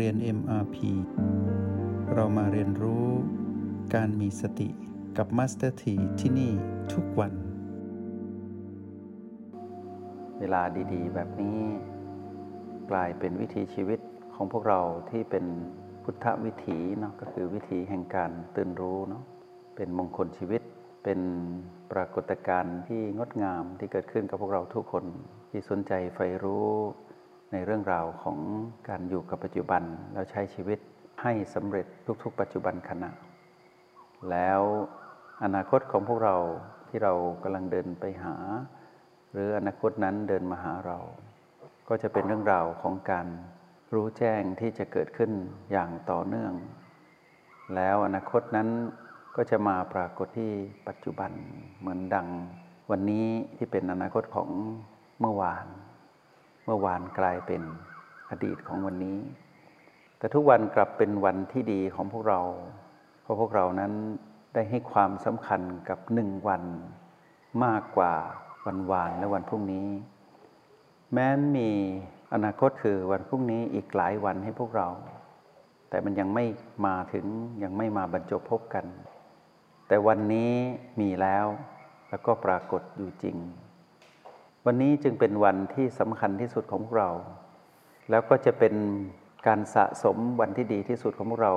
เรียน MRP เรามาเรียนรู้การมีสติกับ Master T ที่ที่นี่ทุกวัน เวลาดีๆ แบบนี้ กลายเป็นวิถีชีวิตของพวกเราที่เป็นพุทธวิถีเนาะก็คือวิถีแห่งการตื่นรู้เนาะเป็นมงคลชีวิตเป็นปรากฏการณ์ที่งดงามที่เกิดขึ้นกับพวกเราทุกคนที่สนใจใฝ่รู้ ในเรื่องราวของการอยู่กับปัจจุบันแล้วใช้ชีวิตให้สำเร็จทุกๆ ปัจจุบันขณะ แล้วอนาคตของพวกเราที่เรากำลังเดินไปหา หรืออนาคตนั้นเดินมาหาเรา ก็จะเป็นเรื่องราวของการรู้แจ้งที่จะเกิดขึ้นอย่างต่อเนื่อง แล้วอนาคตนั้นก็จะมาปรากฏที่ปัจจุบันเหมือนดัง วันนี้ที่เป็นอนาคตของเมื่อวาน เมื่อวานกลายเป็นอดีตของวันนี้ แต่ทุกวันกลับเป็นวันที่ดีของพวกเรา เพราะพวกเรานั้นได้ให้ความสำคัญกับหนึ่งวัน มากกว่าวันวานและวันพรุ่งนี้ แม้นมีอนาคตคือวันพรุ่งนี้อีกหลายวันให้พวกเรา แต่มันยังไม่มาถึงยังไม่มาบรรจบพบกัน แต่วันนี้มีแล้วแล้วก็ปรากฏอยู่จริง วันนี้จึงเป็นวันที่สำคัญที่สุดของพวกเรา แล้วก็จะเป็นการสะสมวันที่ดีที่สุดของพวกเรา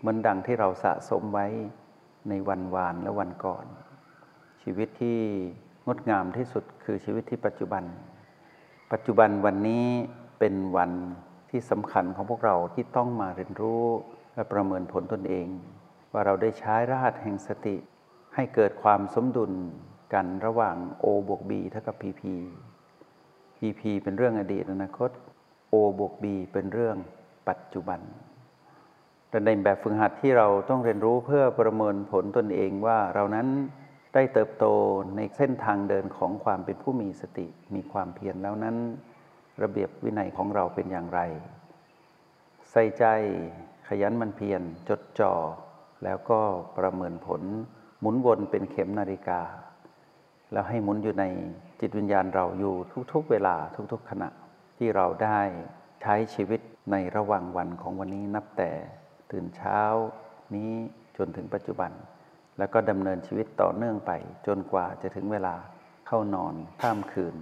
เหมือนดังที่เราสะสมไว้ในวันวานและวันก่อน ชีวิตที่งดงามที่สุดคือชีวิตที่ปัจจุบัน ปัจจุบันวันนี้เป็นวันที่สำคัญของพวกเราที่ต้องมาเรียนรู้และประเมินผลตนเอง ว่าเราได้ใช้รหัสแห่งสติให้เกิดความสมดุล กันระหว่าง O บวก B เท่ากับ PP PP เป็นเรื่องอดีตอนาคต O บวก B เป็นเรื่องปัจจุบันแต่ในแบบฝึกหัดที่เราต้องเรียนรู้เพื่อประเมินผลตนเองว่าเรานั้นได้เติบโตในเส้นทางเดินของความเป็นผู้มีสติ มีความเพียรแล้วนั้น ระเบียบวินัยของเราเป็นอย่างไร ใส่ใจขยันมันเพียรจดจ่อ แล้วก็ประเมินผลหมุนวนเป็นเข็มนาฬิกา แล้วให้หมุนอยู่ในจิตวิญญาณเราอยู่ทุกๆ เวลาทุกๆ ขณะที่เราได้ใช้ชีวิตในระหว่างวันของวันนี้นับแต่ตื่นเช้านี้จนถึงปัจจุบัน แล้วก็ดำเนินชีวิตต่อเนื่องไป จนกว่าจะถึงเวลาเข้านอนข้ามคืน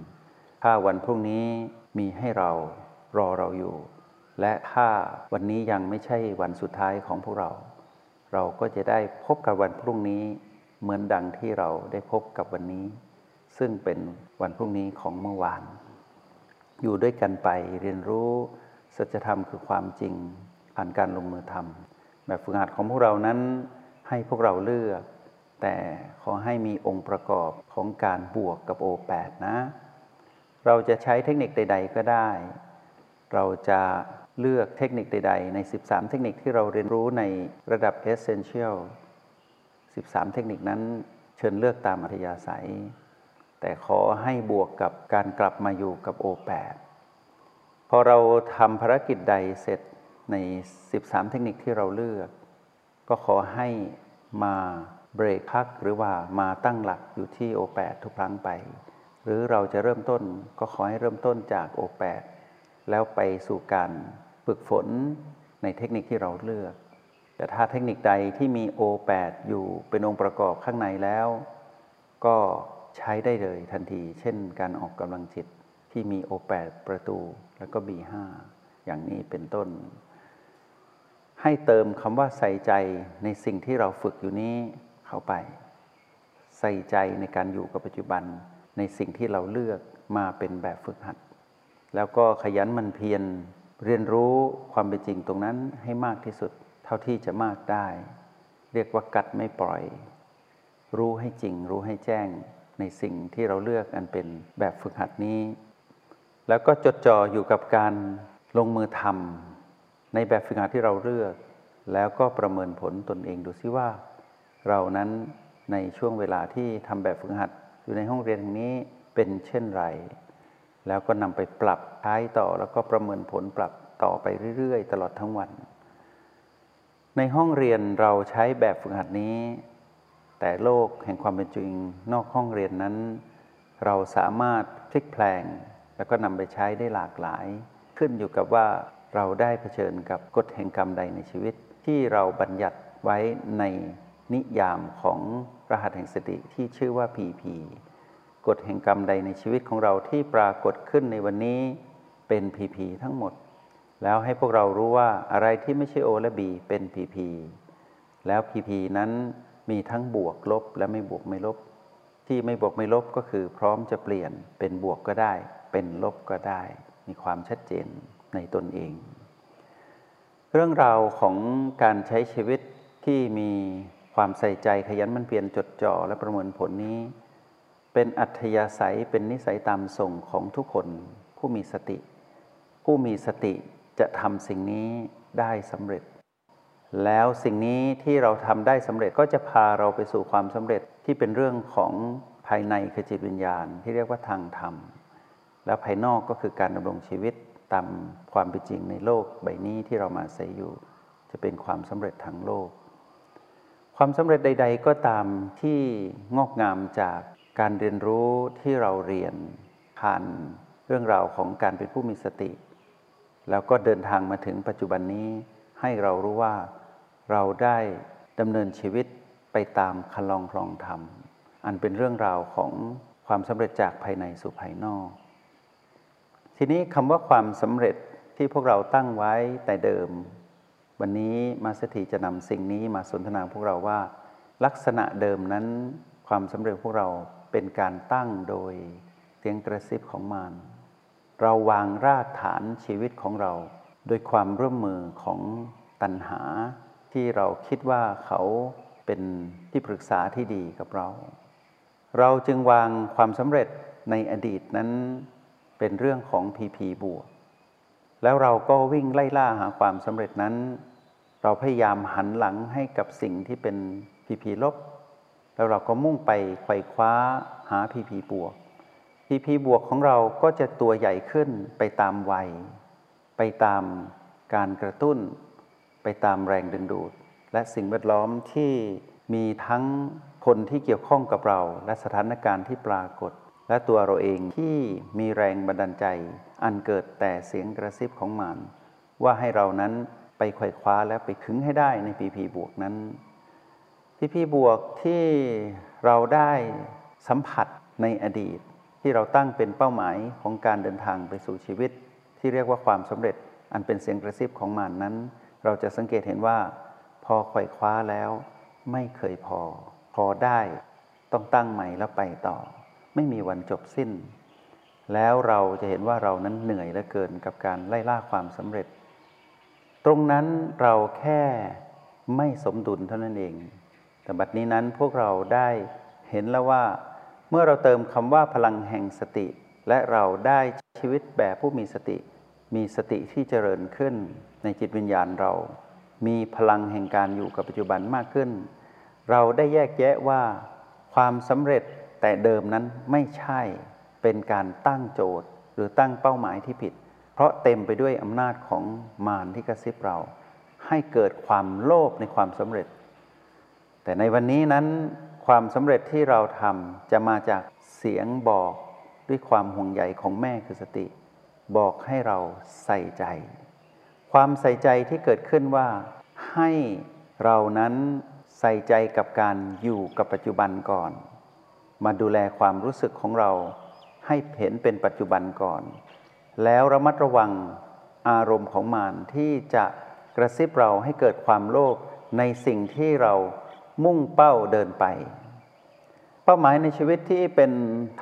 ถ้าวันพรุ่งนี้มีให้เรารอเราอยู่ และถ้าวันนี้ยังไม่ใช่วันสุดท้ายของพวกเรา เราก็จะได้พบกับวันพรุ่งนี้ เหมือนดังที่เราได้พบกับวันนี้ ซึ่งเป็นวันพรุ่งนี้ของเมื่อวาน อยู่ด้วยกันไปเรียนรู้สัจธรรมคือความจริงผ่านการลงมือทำแบบฝึกหัดของพวกเรานั้นให้พวกเราเลือก แต่ขอให้มีองค์ประกอบของการบวกกับโอแปดนะ เราจะใช้เทคนิคใด ๆ ก็ได้ เราจะเลือกเทคนิคใด ๆ ใน 13 เทคนิคที่เราเรียนรู้ในระดับ Essential 13 เทคนิคนั้นเชิญเลือกตามอัธยาศัย แต่ขอให้บวกกับการกลับมาอยู่กับโอแปดพอเราทำภารกิจใดเสร็จใน 13 เทคนิคที่เราเลือก ก็ขอให้มาเบรกพักหรือว่ามาตั้งหลักอยู่ที่โอแปดทุกครั้งไป หรือเราจะเริ่มต้นก็ขอให้เริ่มต้นจากโอแปดแล้วไปสู่การฝึกฝนในเทคนิคที่เราเลือก แต่ถ้าเทคนิคใดที่มีโอแปดอยู่เป็นองค์ประกอบข้างในแล้ว ก็ใช้ได้เลยทันที เช่นการออกกำลังจิตที่มีโอแปดประตูแล้วก็ B5 อย่างนี้เป็นต้น ให้เติมคำว่าใส่ใจในสิ่งที่เราฝึกอยู่นี้เข้าไป ใส่ใจในการอยู่กับปัจจุบันในสิ่งที่เราเลือกมาเป็นแบบฝึกหัด แล้วก็ขยันมันเพียรเรียนรู้ความเป็นจริงตรงนั้นให้มากที่สุด ท่าที่จะมากได้ เรียกว่ากัดไม่ปล่อย รู้ให้จริง รู้ให้แจ้งในสิ่งที่เราเลือกอันเป็นแบบฝึกหัดนี้ แล้วก็จดจ่ออยู่กับการลงมือทำในแบบฝึกหัดที่เราเลือก แล้วก็ประเมินผลตนเองดูซิว่า เรานั้นในช่วงเวลาที่ทำแบบฝึกหัดอยู่ในห้องเรียนแห่งนี้เป็นเช่นไร แล้วก็นำไปปรับใช้ต่อแล้วก็ประเมินผลปรับต่อไปเรื่อย ๆ ตลอดทั้งวัน ในห้องเรียนเราใช้แบบฝึกหัดนี้ แต่โลกแห่งความเป็นจริงนอกห้องเรียนนั้น เราสามารถพลิกแพลง แล้วก็นำไปใช้ได้หลากหลาย ขึ้นอยู่กับว่าเราได้เผชิญกับกฎแห่งกรรมใดในชีวิต ที่เราบัญญัติไว้ในนิยามของรหัสแห่งสติที่ชื่อว่า PP กฎแห่งกรรมใดในชีวิตของเราที่ปรากฏขึ้นในวันนี้เป็น PP ทั้งหมด แล้วให้พวกเรารู้ว่าอะไรที่ไม่ใช่ O และ B เป็น PP แล้ว PP นั้นมีทั้งบวกลบและไม่บวกไม่ลบ ที่ไม่บวกไม่ลบก็คือพร้อมจะเปลี่ยนเป็นบวกก็ได้ เป็นลบก็ได้ มีความชัดเจนในตนเอง เรื่องราวของการใช้ชีวิตที่มีความใส่ใจขยันมันเปลี่ยนจดจ่อและประเมินผลนี้ เป็นอัธยาศัยเป็นนิสัยตามส่งของทุกคน ผู้มีสติ ผู้มีสติ จะทำสิ่งนี้ได้สำเร็จ แล้วสิ่งนี้ที่เราทำได้สำเร็จก็จะพาเราไปสู่ความสำเร็จที่เป็นเรื่องของภายในคือจิตวิญญาณที่เรียกว่าทางธรรม แล้วภายนอกก็คือการดำรงชีวิตตามความเป็นจริงในโลกใบนี้ที่เรามาใส่อยู่ จะเป็นความสำเร็จทางโลก ความสำเร็จใด ๆ ก็ตามที่งอกงามจากการเรียนรู้ที่เราเรียนผ่านเรื่องราวของการเป็นผู้มีสติ แล้วก็เดินทางมาถึงปัจจุบันนี้ให้เรารู้ว่าเราได้ดำเนินชีวิตไปตามคันลองคลองธรรม อันเป็นเรื่องราวของความสำเร็จจากภายในสู่ภายนอก ทีนี้คำว่าความสำเร็จที่พวกเราตั้งไว้แต่เดิม วันนี้มาสถีจะนำสิ่งนี้มาสนทนาพวกเราว่า ลักษณะเดิมนั้นความสำเร็จพวกเราเป็นการตั้งโดยเสียงกระซิบของมาร เราวางรากฐานชีวิตของเรา โดยความร่วมมือของตัณหา ที่เราคิดว่าเขาเป็นที่ปรึกษาที่ดีกับเรา เราจึงวางความสำเร็จในอดีตนั้นเป็นเรื่องของพีพีบวก แล้วเราก็วิ่งไล่ล่าหาความสำเร็จนั้น เราพยายามหันหลังให้กับสิ่งที่เป็นพีพีลบ แล้วเราก็มุ่งไปไขว่คว้าหาพีพีบวก พีพีบวกของเราก็จะตัวใหญ่ขึ้นไปตามวัย ไปตามการกระตุ้น ไปตามแรงดึงดูด และสิ่งแวดล้อมที่มีทั้งคนที่เกี่ยวข้องกับเรา และสถานการณ์ที่ปรากฏ และตัวเราเองที่มีแรงบันดาลใจ อันเกิดแต่เสียงกระซิบของมันว่าให้เรานั้นไปไขว่คว้าและไปขึงให้ได้ในพีพีบวกนั้นพีพีบวกที่เราได้สัมผัสในอดีต ที่เราตั้งเป็นเป้าหมายของการเดินทางไปสู่ชีวิต ที่เรียกว่าความสำเร็จอันเป็นเสียงกระซิบของมันนั้น เราจะสังเกตเห็นว่า พอไขว่คว้าแล้ว ไม่เคยพอ พอได้ ต้องตั้งใหม่แล้วไปต่อ ไม่มีวันจบสิ้น แล้วเราจะเห็นว่าเรานั้นเหนื่อยเหลือเกินกับการไล่ล่าความสำเร็จ ตรงนั้นเราแค่ไม่สมดุลเท่านั้นเอง แต่บัดนี้นั้นพวกเราได้เห็นแล้วว่า เมื่อเราเติมคำว่าพลังแห่งสติ และเราได้ชีวิตแบบผู้มีสติ มีสติที่เจริญขึ้น ในจิตวิญญาณเรา มีพลังแห่งการอยู่กับปัจจุบันมากขึ้น เราได้แยกแยะว่า ความสำเร็จแต่เดิมนั้นไม่ใช่เป็นการตั้งโจทย์ หรือตั้งเป้าหมายที่ผิด เพราะเต็มไปด้วยอำนาจของมารที่กระซิบเรา ให้เกิดความโลภในความสำเร็จ แต่ในวันนี้นั้น ความสำเร็จที่เราทำจะมาจากเสียงบอกด้วยความห่วงใยของแม่คือสติ บอกให้เราใส่ใจ ความใส่ใจที่เกิดขึ้นว่า ให้เรานั้นใส่ใจกับการอยู่กับปัจจุบันก่อน มาดูแลความรู้สึกของเราให้เห็นเป็นปัจจุบันก่อน แล้วระมัดระวังอารมณ์ของมารที่จะกระซิบเราให้เกิดความโลภในสิ่งที่เรามุ่งเป้าเดินไป ป้าหมายในชีวิตที่เป็น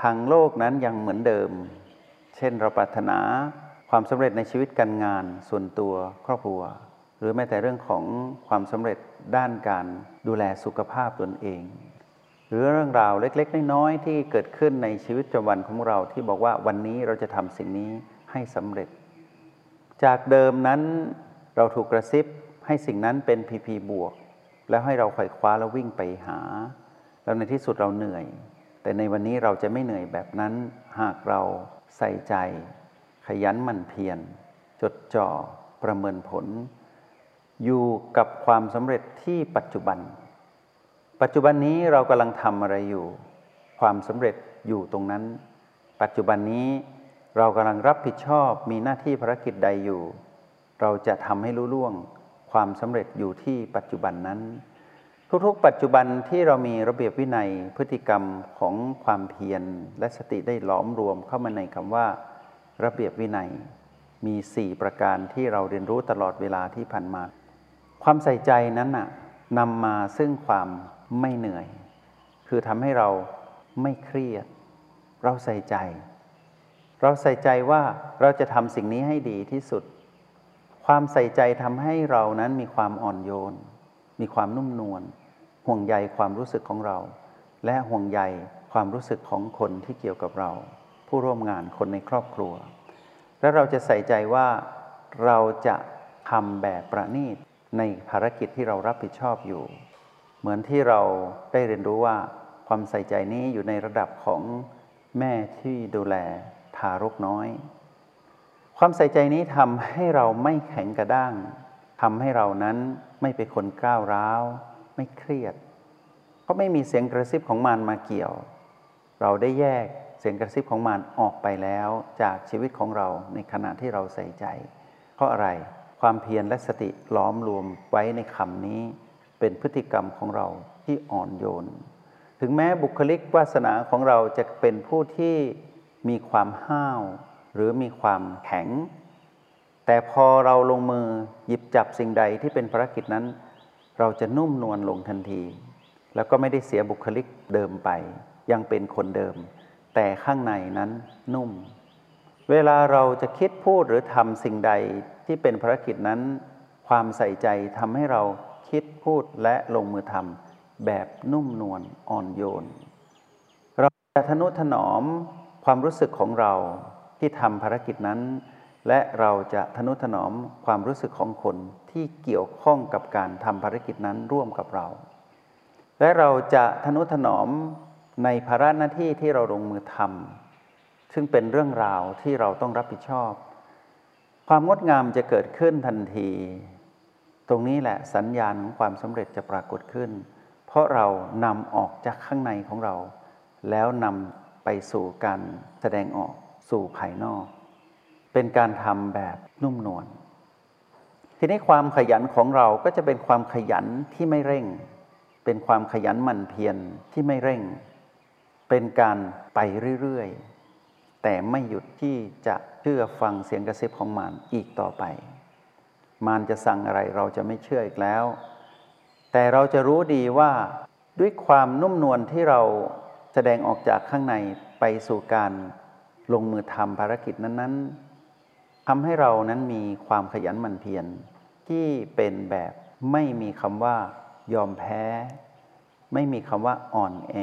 ทางโลกนั้นยังเหมือนเดิม เช่นเราปรารถนาความสำเร็จในชีวิตการงานส่วนตัวครอบครัว หรือแม้แต่เรื่องของความสำเร็จด้านการดูแลสุขภาพตนเอง หรือเรื่องราวเล็กๆน้อยๆที่เกิดขึ้นในชีวิตประจำวันของเราที่บอกว่าวันนี้เราจะทำสิ่งนี้ให้สำเร็จ จากเดิมนั้นเราถูกกระซิบให้สิ่งนั้นเป็นพีพีบวก แล้วให้เราไขว่คว้าแล้ววิ่งไปหา แล้วในที่สุดเราเหนื่อย แต่ในวันนี้เราจะไม่เหนื่อยแบบนั้น หากเราใส่ใจ ขยันหมั่นเพียรจดจ่อประเมินผล อยู่กับความสำเร็จที่ปัจจุบัน ปัจจุบันนี้เรากำลังทำอะไรอยู่ ความสำเร็จอยู่ตรงนั้น ปัจจุบันนี้เรากำลังรับผิดชอบมีหน้าที่ภารกิจใดอยู่ เราจะทำให้รู้ล่วง ความสำเร็จอยู่ที่ปัจจุบันนั้น ทุกๆ ปัจจุบันที่เรามีระเบียบวินัยพฤติกรรมของความเพียรและสติได้หลอมรวมเข้ามาในคำว่า ระเบียบวินัย มี 4 ประการที่เราเรียนรู้ตลอดเวลาที่ผ่านมา ความใส่ใจนั้นน่ะนำมาซึ่งความไม่เหนื่อย คือทำให้เราไม่เครียด เราใส่ใจ เราใส่ใจว่าเราจะทำสิ่งนี้ให้ดีที่สุด ความใส่ใจทำให้เรานั้นมีความอ่อนโยน มีความนุ่มนวล ห่วงใยความรู้สึกของเรา และห่วงใยความรู้สึกของคนที่เกี่ยวกับเรา ผู้ร่วมงานคนในครอบครัว และเราจะใส่ใจว่าเราจะทำแบบประณีตในภารกิจที่เรารับผิดชอบอยู่ เหมือนที่เราได้เรียนรู้ว่าความใส่ใจนี้อยู่ในระดับของแม่ที่ดูแลทารกน้อย ความใส่ใจนี้ทำให้เราไม่แข็งกระด้างทำให้เรานั้นไม่เป็นคนก้าวร้าว ไม่เครียด เพราะไม่มีเสียงกระซิบของมารมาเกี่ยว เราได้แยกเสียงกระซิบของมารออกไปแล้วจากชีวิตของเราในขณะที่เราใส่ใจ เพราะอะไรความเพียรและสติล้อมรวมไว้ในคำนี้ เป็นพฤติกรรมของเราที่อ่อนโยน ถึงแม้บุคลิกวาสนาของเราจะเป็นผู้ที่มีความห้าวหรือมีความแข็ง แต่พอเราลงมือหยิบจับสิ่งใดที่เป็นภารกิจนั้น เราจะนุ่มนวลลงทันที แล้วก็ไม่ได้เสียบุคลิกเดิมไป ยังเป็นคนเดิม แต่ข้างในนั้นนุ่ม เวลาเราจะคิดพูดหรือทำสิ่งใดที่เป็นภารกิจนั้น ความใส่ใจทำให้เราคิดพูดและลงมือทำแบบนุ่มนวลอ่อนโยน เราจะทนุถนอมความรู้สึกของเราที่ทำภารกิจนั้น และเราจะทนุถนอมความรู้สึกของคนที่เกี่ยวข้องกับการทำภารกิจนั้นร่วมกับเรา และเราจะทนุถนอมในภาระหน้าที่ที่เราลงมือทำซึ่งเป็นเรื่องราวที่เราต้องรับผิดชอบ ความงดงามจะเกิดขึ้นทันที ตรงนี้แหละสัญญาณของความสำเร็จจะปรากฏขึ้น เพราะเรานำออกจากข้างในของเรา แล้วนำไปสู่การแสดงออกสู่ภายนอก เป็นการทำแบบนุ่มนวลทีนี้ความขยันของเราก็จะเป็นความขยันที่ไม่เร่ง เป็นความขยันหมั่นเพียรที่ไม่เร่ง เป็นการไปเรื่อยๆ แต่ไม่หยุดที่จะเชื่อฟังเสียงกระซิบของมารอีกต่อไป มารจะสั่งอะไรเราจะไม่เชื่ออีกแล้ว แต่เราจะรู้ดีว่าด้วยความนุ่มนวลที่เราแสดงออกจากข้างในไปสู่การลงมือทำภารกิจนั้นๆ ทำให้เรานั้นมีความขยันหมั่นเพียรที่เป็นแบบไม่มีคำว่ายอมแพ้ ไม่มีคำว่าอ่อนแอ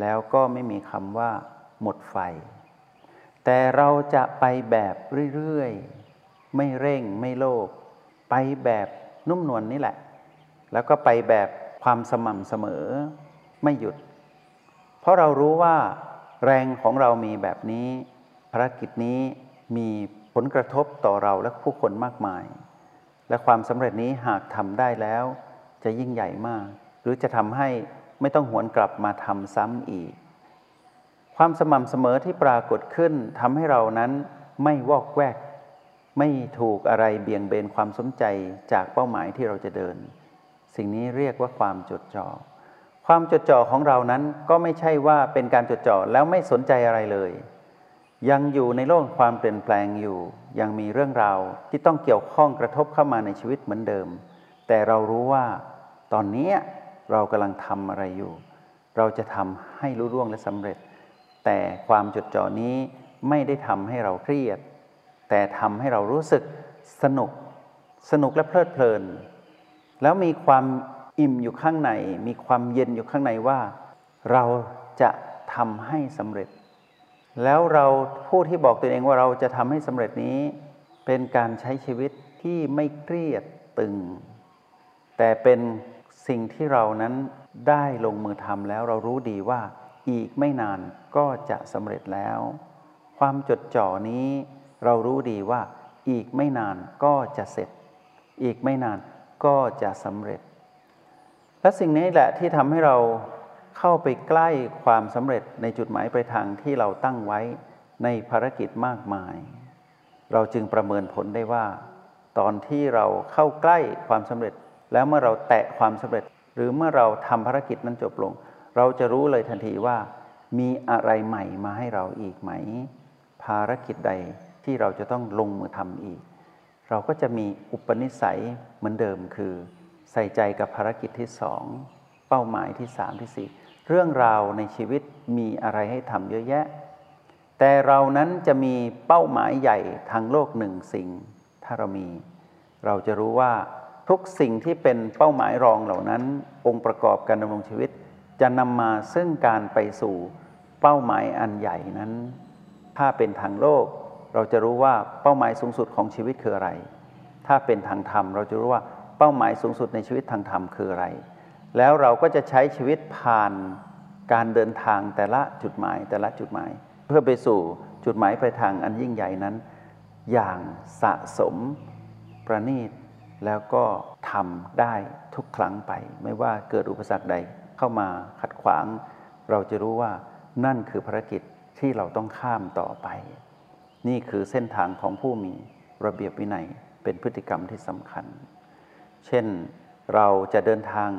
แล้วก็ไม่มีคำว่าหมดไฟ แต่เราจะไปแบบเรื่อยๆ ไม่เร่งไม่โลภไปแบบนุ่มนวลนนี่แหละ แล้วก็ไปแบบความสม่ำเสมอไม่หยุด เพราะเรารู้ว่าแรงของเรามีแบบนี้ ภารกิจนี้ มีผลกระทบต่อเราและผู้คนมากมาย และความสำเร็จนี้หากทำได้แล้วจะยิ่งใหญ่มาก หรือจะทำให้ไม่ต้องหวนกลับมาทำซ้ำอีก ความสม่ำเสมอที่ปรากฏขึ้นทำให้เรานั้นไม่วอกแวก ไม่ถูกอะไรเบี่ยงเบนความสนใจจากเป้าหมายที่เราจะเดิน สิ่งนี้เรียกว่าความจดจ่อความจดจ่อของเรานั้นก็ไม่ใช่ว่าเป็นการจดจ่อแล้วไม่สนใจอะไรเลย ยังอยู่ในโลกความเปลี่ยนแปลงอยู่ ยังมีเรื่องราวที่ต้องเกี่ยวข้องกระทบเข้ามาในชีวิตเหมือนเดิม แต่เรารู้ว่าตอนนี้เรากำลังทำอะไรอยู่ เราจะทำให้รู้ร่วงและสำเร็จ แต่ความจดจ่อนี้ไม่ได้ทำให้เราเครียด แต่ทำให้เรารู้สึกสนุก สนุกและเพลิดเพลิน แล้วมีความอิ่มอยู่ข้างใน มีความเย็นอยู่ข้างในว่า เราจะทำให้สำเร็จ แล้วเราผู้ที่บอกตัวเองว่าเราจะทำให้สำเร็จนี้ เป็นการใช้ชีวิตที่ไม่เครียดตึง แต่เป็นสิ่งที่เรานั้นได้ลงมือทำแล้วเรารู้ดีว่าอีกไม่นานก็จะสำเร็จแล้ว ความจดจ่อนี้เรารู้ดีว่าอีกไม่นานก็จะเสร็จ อีกไม่นานก็จะสำเร็จ และสิ่งนี้แหละที่ทำให้เรา เข้าไปใกล้ความสำเร็จในจุดหมายปลายทางที่เราตั้งไว้ในภารกิจมากมาย เราจึงประเมินผลได้ว่า ตอนที่เราเข้าใกล้ความสำเร็จ แล้วเมื่อเราแตะความสำเร็จ หรือเมื่อเราทำภารกิจนั้นจบลง เราจะรู้เลยทันทีว่า มีอะไรใหม่มาให้เราอีกไหม ภารกิจใดที่เราจะต้องลงมือทำอีก เราก็จะมีอุปนิสัยเหมือนเดิมคือ ใส่ใจกับภารกิจที่สองเป้าหมายที่สามที่สี่ เรื่องราวในชีวิตมีอะไรให้ทำเยอะแยะ แต่เรานั้นจะมีเป้าหมายใหญ่ทางโลกหนึ่งสิ่งถ้าเรามี เราจะรู้ว่าทุกสิ่งที่เป็นเป้าหมายรองเหล่านั้น องค์ประกอบการดำรงชีวิต จะนำมาซึ่งการไปสู่เป้าหมายอันใหญ่นั้น ถ้าเป็นทางโลก เราจะรู้ว่าเป้าหมายสูงสุดของชีวิตคืออะไร ถ้าเป็นทางธรรม เราจะรู้ว่าเป้าหมายสูงสุดในชีวิตทางธรรมคืออะไร แล้วเราก็จะใช้ชีวิตผ่านการเดินทางแต่ละจุดหมายแต่ละจุดหมาย เพื่อไปสู่จุดหมายปลายทางอันยิ่งใหญ่นั้น อย่างสะสมประณีตแล้วก็ทำได้ทุกครั้งไป ไม่ว่าเกิดอุปสรรคใดเข้ามาขัดขวาง เราจะรู้ว่านั่นคือภารกิจที่เราต้องข้ามต่อไป นี่คือเส้นทางของผู้มีระเบียบวินัยเป็นพฤติกรรมที่สำคัญ เช่นเราจะเดินทาง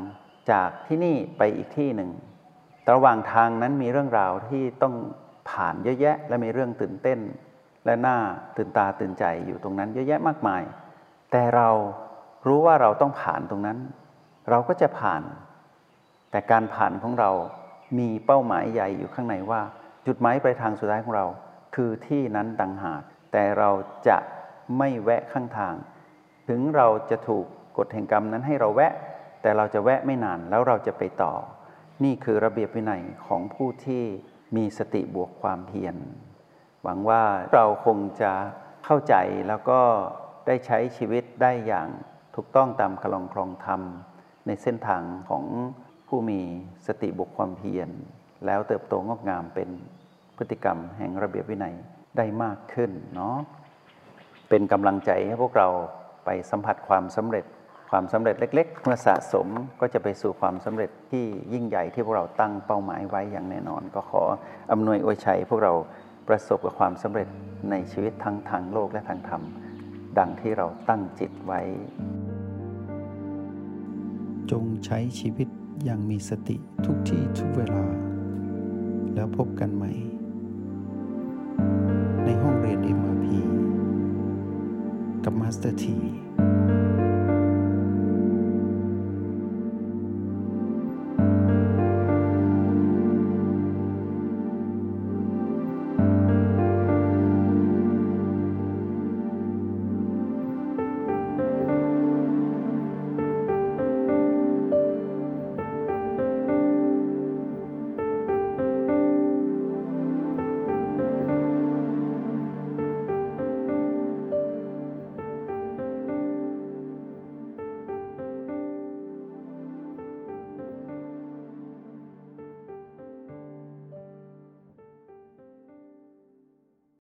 จากที่นี่ไปอีกที่หนึ่งระหว่างทางนั้นมีเรื่องราวที่ต้องผ่านเยอะแยะ และมีเรื่องตื่นเต้น และน่าตื่นตาตื่นใจอยู่ตรงนั้น เยอะแยะมากมาย แต่เรารู้ว่าเราต้องผ่านตรงนั้น เราก็จะผ่าน แต่การผ่านของเรามีเป้าหมายใหญ่อยู่ข้างในว่า จุดหมายปลายทางสุดท้ายของเรา คือที่นั้นต่างหากแต่เราจะไม่แวะข้างทาง ถึงเราจะถูกกฎแห่งกรรมนั้นให้เราแวะ แต่เราจะแวะไม่นานแล้วเราจะไปต่อ นี่คือระเบียบวินัยของผู้ที่มีสติบวกความเพียรหวังว่าเราคงจะเข้าใจแล้วก็ได้ใช้ชีวิตได้อย่างถูกต้องตามคลองครองธรรม ในเส้นทางของผู้มีสติบวกความเพียรแล้วเติบโตงอกงามเป็นพฤติกรรมแห่งระเบียบวินัยได้มากขึ้นเนาะเป็นกำลังใจให้พวกเราไปสัมผัสความสำเร็จ ความสำเร็จเล็ก ๆ เมื่อสะสมก็จะไปสู่ความสำเร็จที่ยิ่งใหญ่ที่พวกเราตั้งเป้าหมายไว้อย่างแน่นอน ก็ขออำนวยอวยชัย พวกเราประสบกับความสำเร็จในชีวิตทั้งทางโลกและทางธรรม ดังที่เราตั้งจิตไว้ จงใช้ชีวิตอย่างมีสติทุกที่ทุกเวลา แล้วพบกันใหม่ ในห้องเรียน MRP กับมาสเตอร์ที